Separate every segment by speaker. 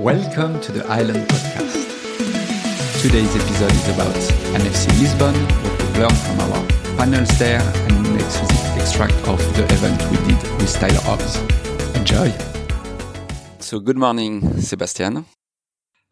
Speaker 1: Welcome to the Island Podcast. Today's episode is about NFC Lisbon, what we've learned from our panels there, and an exclusive extract of the event we did with Tyler Hobbs. Enjoy! So, good morning, Sebastian.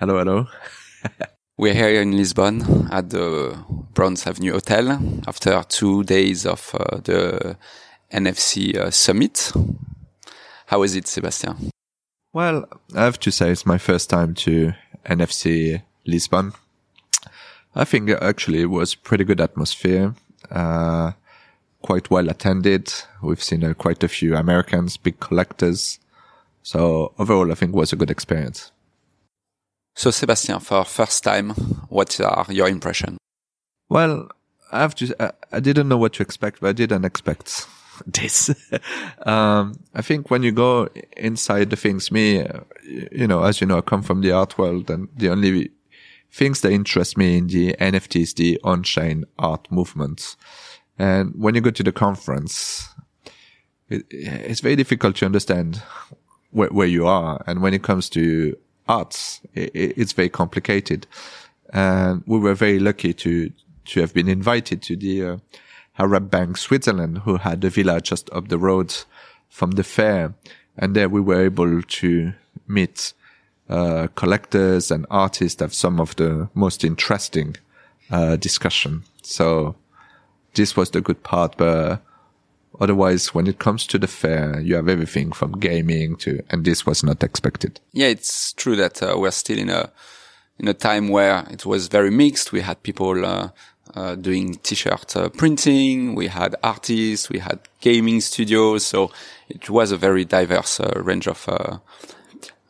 Speaker 2: Hello, hello.
Speaker 1: We're here in Lisbon at the Bronze Avenue Hotel after two days of uh, the NFC uh, Summit. How is it, Sebastian?
Speaker 2: Well, I have to say it's my first time to NFC Lisbon. I think actually it was pretty good atmosphere, uh, quite well attended. We've seen uh, quite a few Americans, big collectors. So overall, I think it was a good experience.
Speaker 1: So, Sebastian, for first time, what are your impressions?
Speaker 2: Well, I have to. I, I, didn't know what to expect, but I didn't expect this. um, I think when you go inside the things, me, uh, you know, as you know, I come from the art world, and the only things that interest me in the NFTs, the on-chain art movement. And when you go to the conference, it, it's very difficult to understand where, where you are, and when it comes to arts, it's very complicated. And we were very lucky to, to have been invited to the uh, Arab Bank Switzerland, who had a villa just up the road from the fair. And there we were able to meet uh, collectors and artists have some of the most interesting uh, discussion. So this was the good part, but Otherwise, when it comes to the fair, you have everything from gaming to, and this was not expected.
Speaker 1: Yeah, it's true that uh, we're still in a in a time where it was very mixed. We had people uh, doing t-shirt uh, printing, we had artists, we had gaming studios, so it was a very diverse uh, range of uh,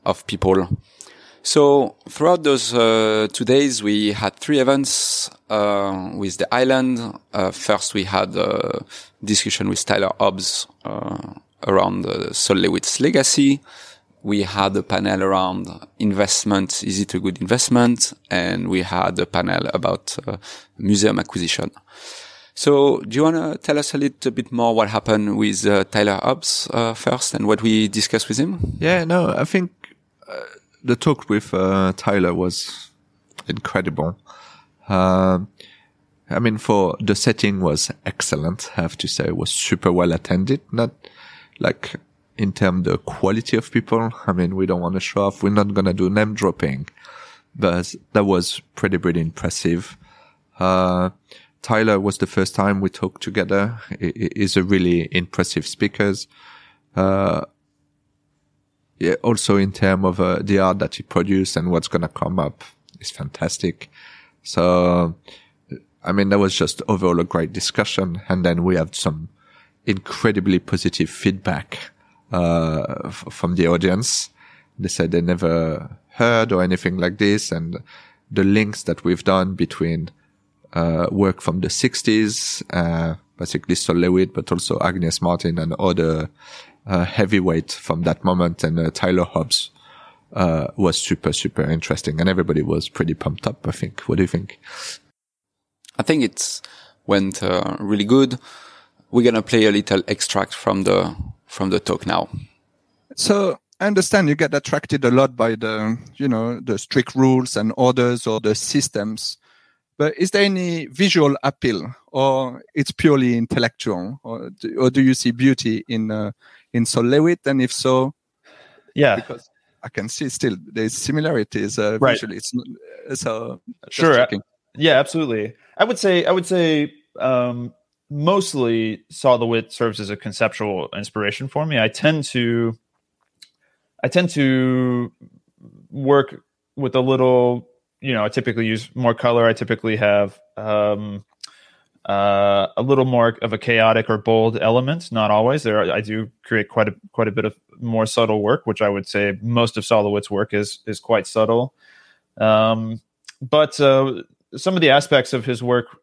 Speaker 1: of people. So throughout those uh, two days, we had three events uh, with the island. Uh, first, we had a discussion with Tyler Hobbs uh, around uh, Sol LeWitt's legacy. We had a panel around investment. Is it a good investment? And we had a panel about uh, museum acquisition. So, do you want to tell us a little bit more what happened with uh, Tyler Hobbs first and what we discussed with him?
Speaker 2: Yeah, no, I think the talk with uh, Tyler was incredible. Uh, I mean, for the setting was excellent. I have to say, it was super well attended. Not like in terms the quality of people. I mean, we don't want to show off. We're not gonna do name dropping, but that was pretty pretty impressive. Uh, Tyler was the first time we talked together. He's a really impressive speaker. Uh, yeah, also in terms of uh, the art that he produced and what's gonna come up is fantastic. So, I mean, that was just overall a great discussion. And then we have some incredibly positive feedback, uh, from the audience. They said they never heard or anything like this. And the links that we've done between, uh, work from the sixties, uh, basically Sol LeWitt, but also Agnes Martin and other uh, heavyweight from that moment, and uh, Tyler Hobbs uh, was super super interesting, and everybody was pretty pumped up. I think. What do you think?
Speaker 1: I think it's went really good. We're gonna play a little extract from the from the talk now.
Speaker 3: So I understand you get attracted a lot by the you know the strict rules and orders or the systems. But is there any visual appeal, or it's purely intellectual, or do, or do you see beauty in uh, in Sol LeWitt? And if so,
Speaker 4: yeah,
Speaker 3: because I can see still there's similarities uh,
Speaker 4: right.
Speaker 3: visually. It's so
Speaker 4: sure, yeah, absolutely. I would say I would say um, mostly Sol LeWitt serves as a conceptual inspiration for me. I tend to I tend to work with a little, you know, I typically use more color. I typically have um, uh, a little more of a chaotic or bold element. Not always. There, are, I do create quite a quite a bit of more subtle work, which I would say most of Sol LeWitt's work is is quite subtle. Um, but uh, some of the aspects of his work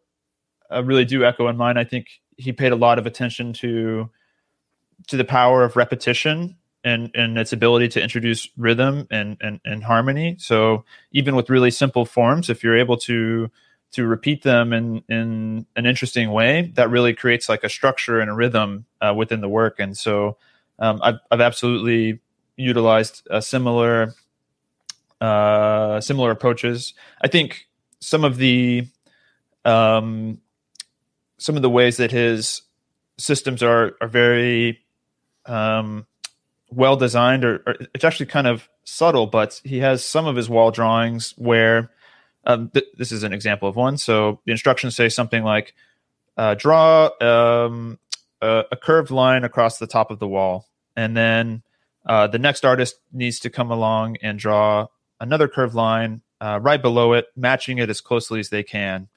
Speaker 4: uh, really do echo in mine. I think he paid a lot of attention to to the power of repetition and and its ability to introduce rhythm and and, and harmony. So even with really simple forms, if you're able to to repeat them in in an interesting way that really creates like a structure and a rhythm uh, within the work and so um, I've, I've absolutely utilized a similar uh, similar approaches. I think some of the um, some of the ways that his systems are are very um, well designed, or, or, it's actually kind of subtle. But he has some of his wall drawings where um, th- this is an example of one. So the instructions say something like, uh, "Draw um, a, a, curved line across the top of the wall," and then uh, the next artist needs to come along and draw another curved line uh, right below it, matching it as closely as they can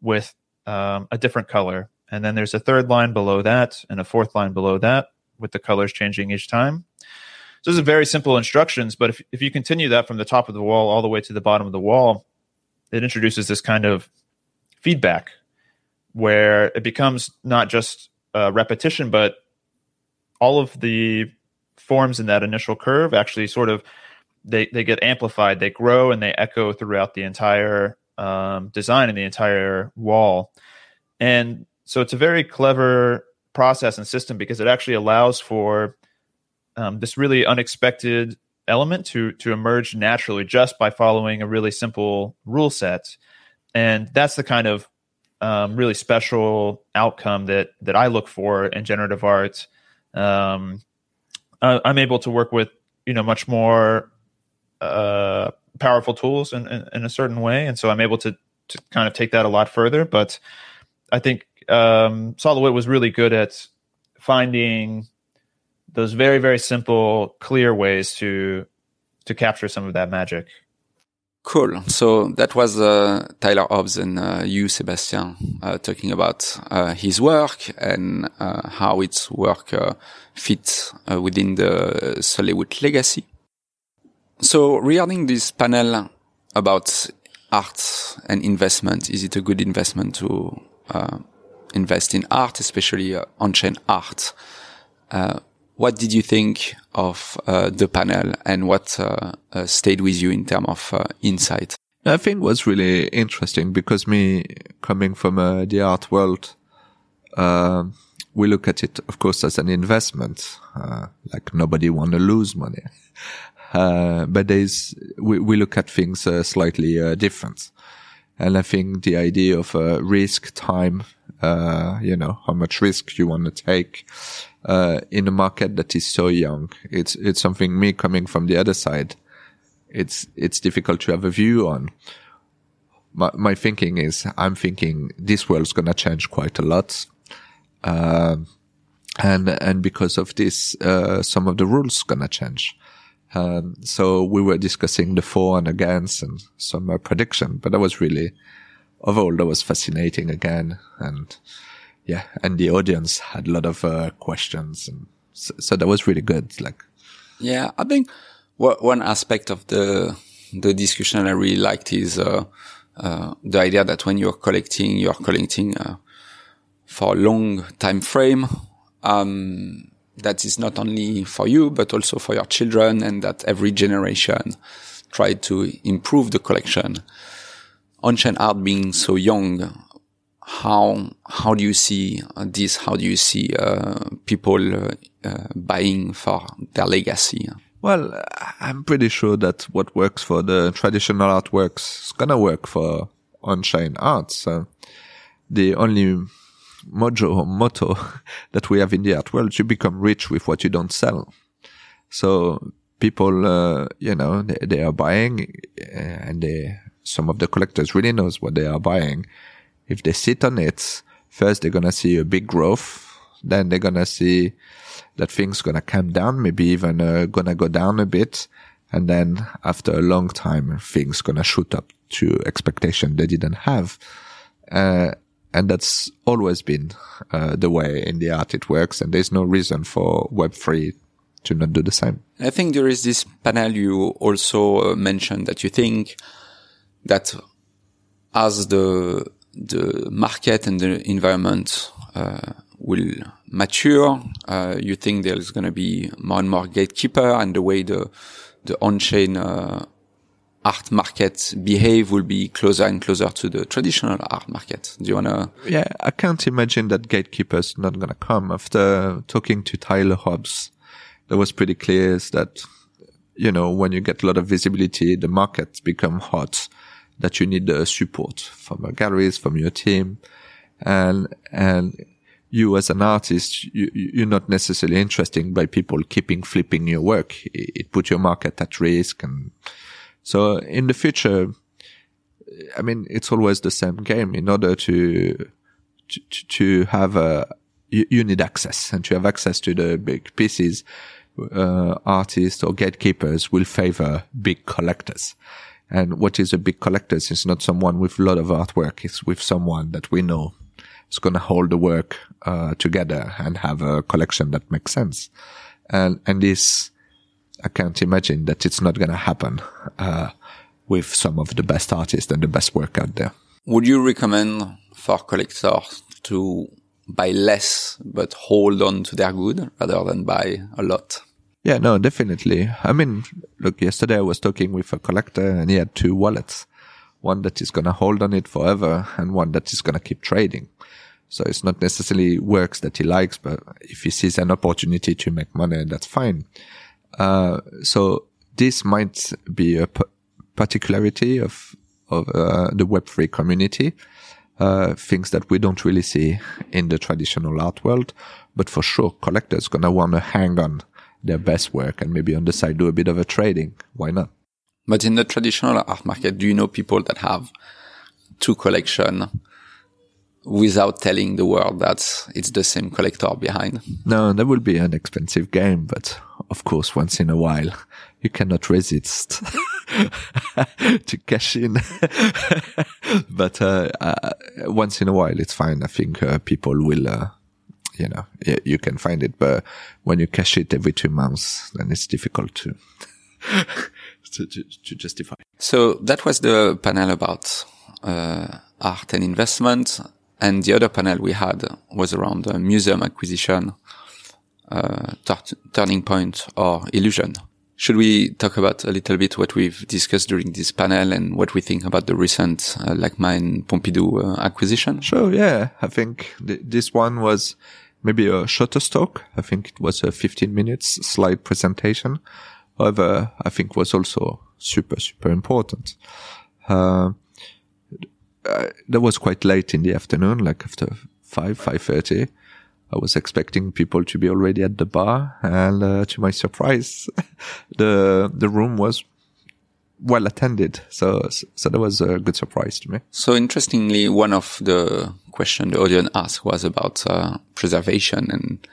Speaker 4: with um, a different color. And then there's a third line below that, and a fourth line below that, with the colors changing each time. So those are very simple instructions, but if, if you continue that from the top of the wall all the way to the bottom of the wall, it introduces this kind of feedback where it becomes not just a repetition, but all of the forms in that initial curve actually sort of they they get amplified, they grow, and they echo throughout the entire um, design in the entire wall. And so it's a very clever process and system because it actually allows for um, this really unexpected element to to emerge naturally just by following a really simple rule set and that's the kind of um, really special outcome that that i look for in generative art um, I, i'm able to work with you know much more uh, powerful tools in, in, in, a certain way and so i'm able to to kind of take that a lot further. But i think um, Sol LeWitt was really good at finding those very very simple clear ways to to capture some of that magic.
Speaker 1: Cool. So that was uh, tyler hobbs and uh, you Sebastian, uh, talking about uh, his work and uh, how its work uh, fits within the Sol LeWitt legacy so regarding this panel about art and investment is it a good investment to invest in art especially on-chain art what did you think of uh, the panel and what uh, uh, stayed with you in terms of uh, insight?
Speaker 2: I think was really interesting because me coming from uh, the art world, um, we look at it, of course, as an investment. Uh, like nobody want to lose money, but there's we, we look at things slightly different. And I think the idea of risk, time, you know, how much risk you want to take, uh, in a market that is so young. It's it's something me coming from the other side. It's it's difficult to have a view on. My my thinking is I'm thinking this world's gonna change quite a lot. Uh, and and because of this, uh, some of the rules gonna change. Um, so we were discussing the for and against and some uh, prediction, but that was really overall that was fascinating again and yeah, and the audience had a lot of uh, questions, and so, so, that was really good. Like,
Speaker 1: yeah, I think one aspect of the the discussion I really liked is uh, uh, the idea that when you're collecting, you're collecting uh, for a long time frame. Um, that is not only for you, but also for your children, and that every generation try to improve the collection. On-chain art being so young, how how do you see this? How do you see uh, people uh, uh, buying for their legacy?
Speaker 2: Well, I'm pretty sure that what works for the traditional artworks is gonna work for on-chain art. So the only mojo or motto that we have in the art world, you become rich with what you don't sell. So people, uh, you know, they, they, are buying and they, some of the collectors really knows what they are buying if they sit on it, first they're gonna see a big growth. Then they're gonna see that things gonna come down, maybe even uh, gonna go down a bit. And then after a long time, things gonna shoot up to expectation they didn't have. Uh, and that's always been uh, the way in the art it works. And there's no reason for Web3 to not do the same.
Speaker 1: I think there is this panel you also uh, mentioned that you think that as the the market and the environment uh, will mature, uh, you think there's going to be more and more gatekeeper, and the way the the on-chain uh, art market behave will be closer and closer to the traditional art market. Do you want to?
Speaker 2: Yeah, I can't imagine that gatekeepers not to come. After talking to Tyler Hobbs, that was pretty clear is that you know, when you get a lot of visibility, the markets become hot that you need the support from galleries, from your team. And, and you as an artist, you, you're not necessarily interested by people keeping flipping your work. It, it put your market at risk. And so in the future, I mean, it's always the same game in order to, to, to have a, you, you need access and to have access to the big pieces. Uh, artists or gatekeepers will favor big collectors. And what is a big collector is not someone with a lot of artwork. It's with someone that we know is going to hold the work uh, together and have a collection that makes sense. And and this, I can't imagine that it's not going to happen uh, with some of the best artists and the best work out there.
Speaker 1: Would you recommend for collectors to buy less but hold on to their good rather than buy a lot.
Speaker 2: Yeah, no, definitely. I mean, look, yesterday I was talking with a collector and he had two wallets. One that is going to hold on it forever and one that is going to keep trading. So it's not necessarily works that he likes, but if he sees an opportunity to make money, that's fine. Uh, so this might be a p- particularity of, of, uh, the Web3 community uh, things that we don't really see in the traditional art world. But for sure, collectors gonna want to hang on their best work and maybe on the side do a bit of a trading. Why not?
Speaker 1: But in the traditional art market, do you know people that have two collection without telling the world that it's the same collector behind?
Speaker 2: No, that will be an expensive game, but of course, once in a while, you cannot resist to cash in. but uh, uh, once in a while, it's fine. I think uh, people will, uh, you know, you can find it. But when you cash it every two months, then it's difficult to to, to, to, justify.
Speaker 1: So that was the panel about uh, art and investment. And the other panel we had was around museum acquisition, uh, turning point or illusion. Should we talk about a little bit what we've discussed during this panel and what we think about the recent uh, LACMA Pompidou uh, acquisition?
Speaker 2: Sure. Yeah. I think th- this one was maybe a shorter talk. I think it was a 15 minutes slide presentation. However, I think was also super, super important. Uh, that was quite late in the afternoon, like after five, five thirty. I was expecting people to be already at the bar, and uh, to my surprise, the the room was well attended. So so that was a good surprise to me.
Speaker 1: So interestingly, one of the questions the audience asked was about uh, preservation and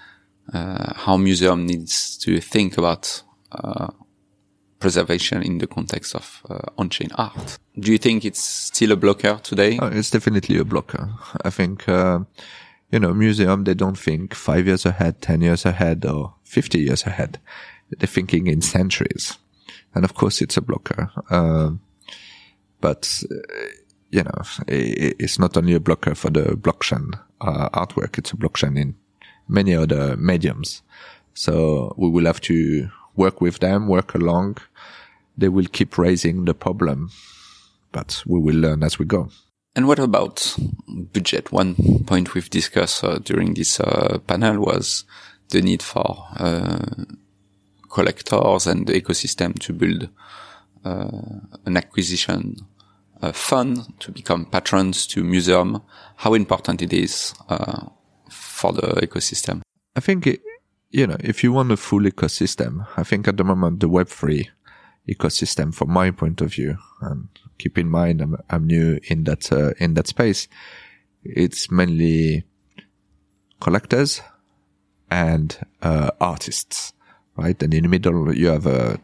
Speaker 1: uh, how museum needs to think about uh, preservation in the context of uh, on-chain art. Do you think it's still a blocker today?
Speaker 2: Oh, it's definitely a blocker. I think uh, you know, museum, they don't think five years ahead, 10 years ahead, or 50 years ahead. They're thinking in centuries. And of course, it's a blocker. Uh, but, you know, it, it's not only a blocker for the blockchain uh, artwork, it's a blockchain in many other mediums. So we will have to work with them, work along. They will keep raising the problem, but we will learn as we go.
Speaker 1: And what about budget? One point we've discussed uh, during this uh, panel was the need for uh, collectors and the ecosystem to build uh, an acquisition uh, fund to become patrons to museum. How important it is uh, for the ecosystem?
Speaker 2: I think it, you know if you want a full ecosystem, I think at the moment the Web three ecosystem, from my point of view, and keep in mind I'm, I'm new in that uh, in that space. It's mainly collectors and uh, artists, right? And in the middle you have a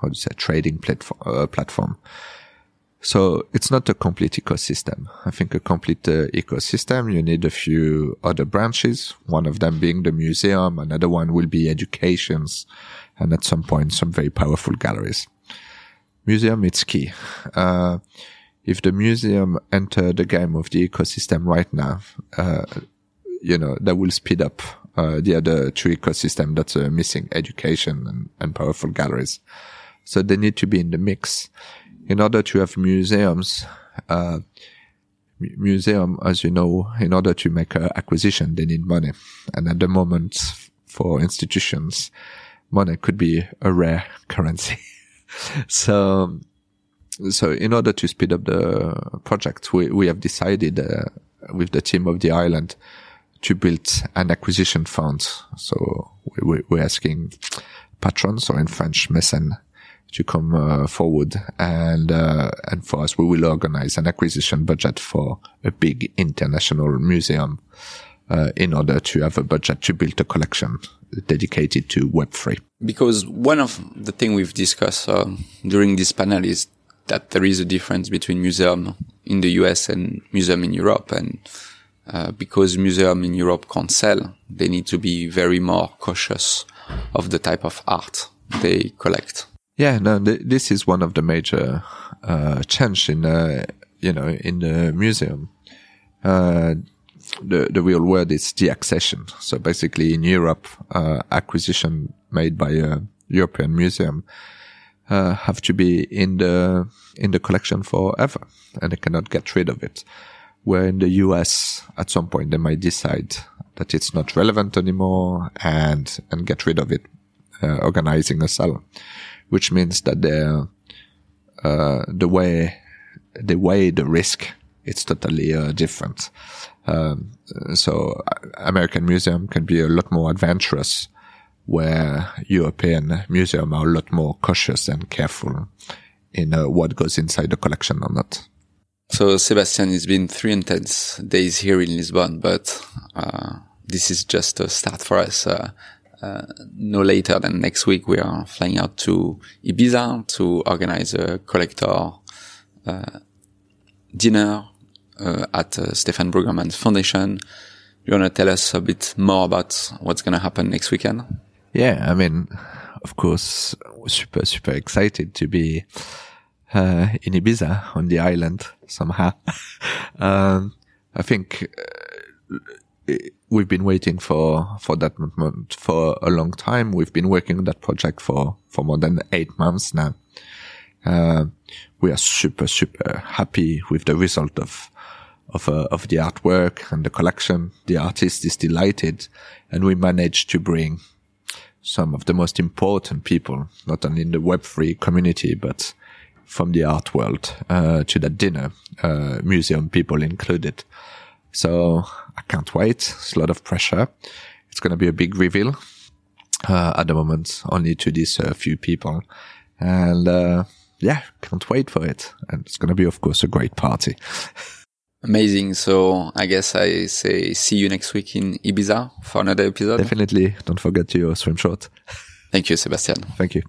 Speaker 2: how do you say trading platform uh, platform. So it's not a complete ecosystem. I think a complete uh, ecosystem, you need a few other branches, one of them being the museum, another one will be educations, and at some point some very powerful galleries museum, it's key. Uh, if the museum enter the game of the ecosystem right now, uh, you know, that will speed up, uh, the other two ecosystem that's uh, missing education and, and powerful galleries. So they need to be in the mix. In order to have museums, uh, museum, as you know, in order to make an acquisition, they need money. And at the moment, for institutions, money could be a rare currency. so, so in order to speed up the project, we, we have decided uh, with the team of the island to build an acquisition fund. So we, we, we're asking patrons or in French, mécènes to come uh, forward and uh, and for us we will organize an acquisition budget for a big international museum uh, in order to have a budget to build a collection dedicated to web3
Speaker 1: because one of the things we've discussed uh, during this panel is that there is a difference between museum in the US and museum in Europe and uh, because museum in Europe can't sell, they need to be very more cautious of the type of art they collect.
Speaker 2: Yeah, no, th- this is one of the major uh, change in uh, you know in the museum. Uh, the the real word is deaccession. So basically, in Europe, uh, acquisition made by a European museum uh, have to be in the in the collection forever, and they cannot get rid of it. Where in the US, at some point, they might decide that it's not relevant anymore and and get rid of it, uh, organizing a sale which means that the uh, the way the way the risk it's totally uh, different. Um, so American museum can be a lot more adventurous, where European museum are a lot more cautious and careful in uh, what goes inside the collection or not.
Speaker 1: So Sebastian, it's been three intense days here in Lisbon, but uh, this is just a start for us. Uh, uh, no later than next week, we are flying out to Ibiza to organize a collector uh, dinner uh, at uh, Stefan Brueggemann Foundation. You want to tell us a bit more about what's going to happen next weekend?
Speaker 2: Yeah, I mean, of course, super, super excited to be uh, in Ibiza on the island somehow. um, I think uh, we've been waiting for, for that moment for a long time. We've been working on that project for, for more than eight months now. Uh, we are super, super happy with the result of, of, uh, of the artwork and the collection. The artist is delighted and we managed to bring some of the most important people, not only in the Web3 community, but from the art world, uh, to that dinner, uh, museum people included. So I can't wait. It's a lot of pressure. It's going to be a big reveal. Uh, at the moment, only to these uh, few people. And, uh, yeah, can't wait for it. And it's going to be, of course, a great party.
Speaker 1: Amazing. So I guess I say see you next week in Ibiza for another episode.
Speaker 2: Definitely. Don't forget your swim short.
Speaker 1: Thank you, Sebastian.
Speaker 2: Thank you.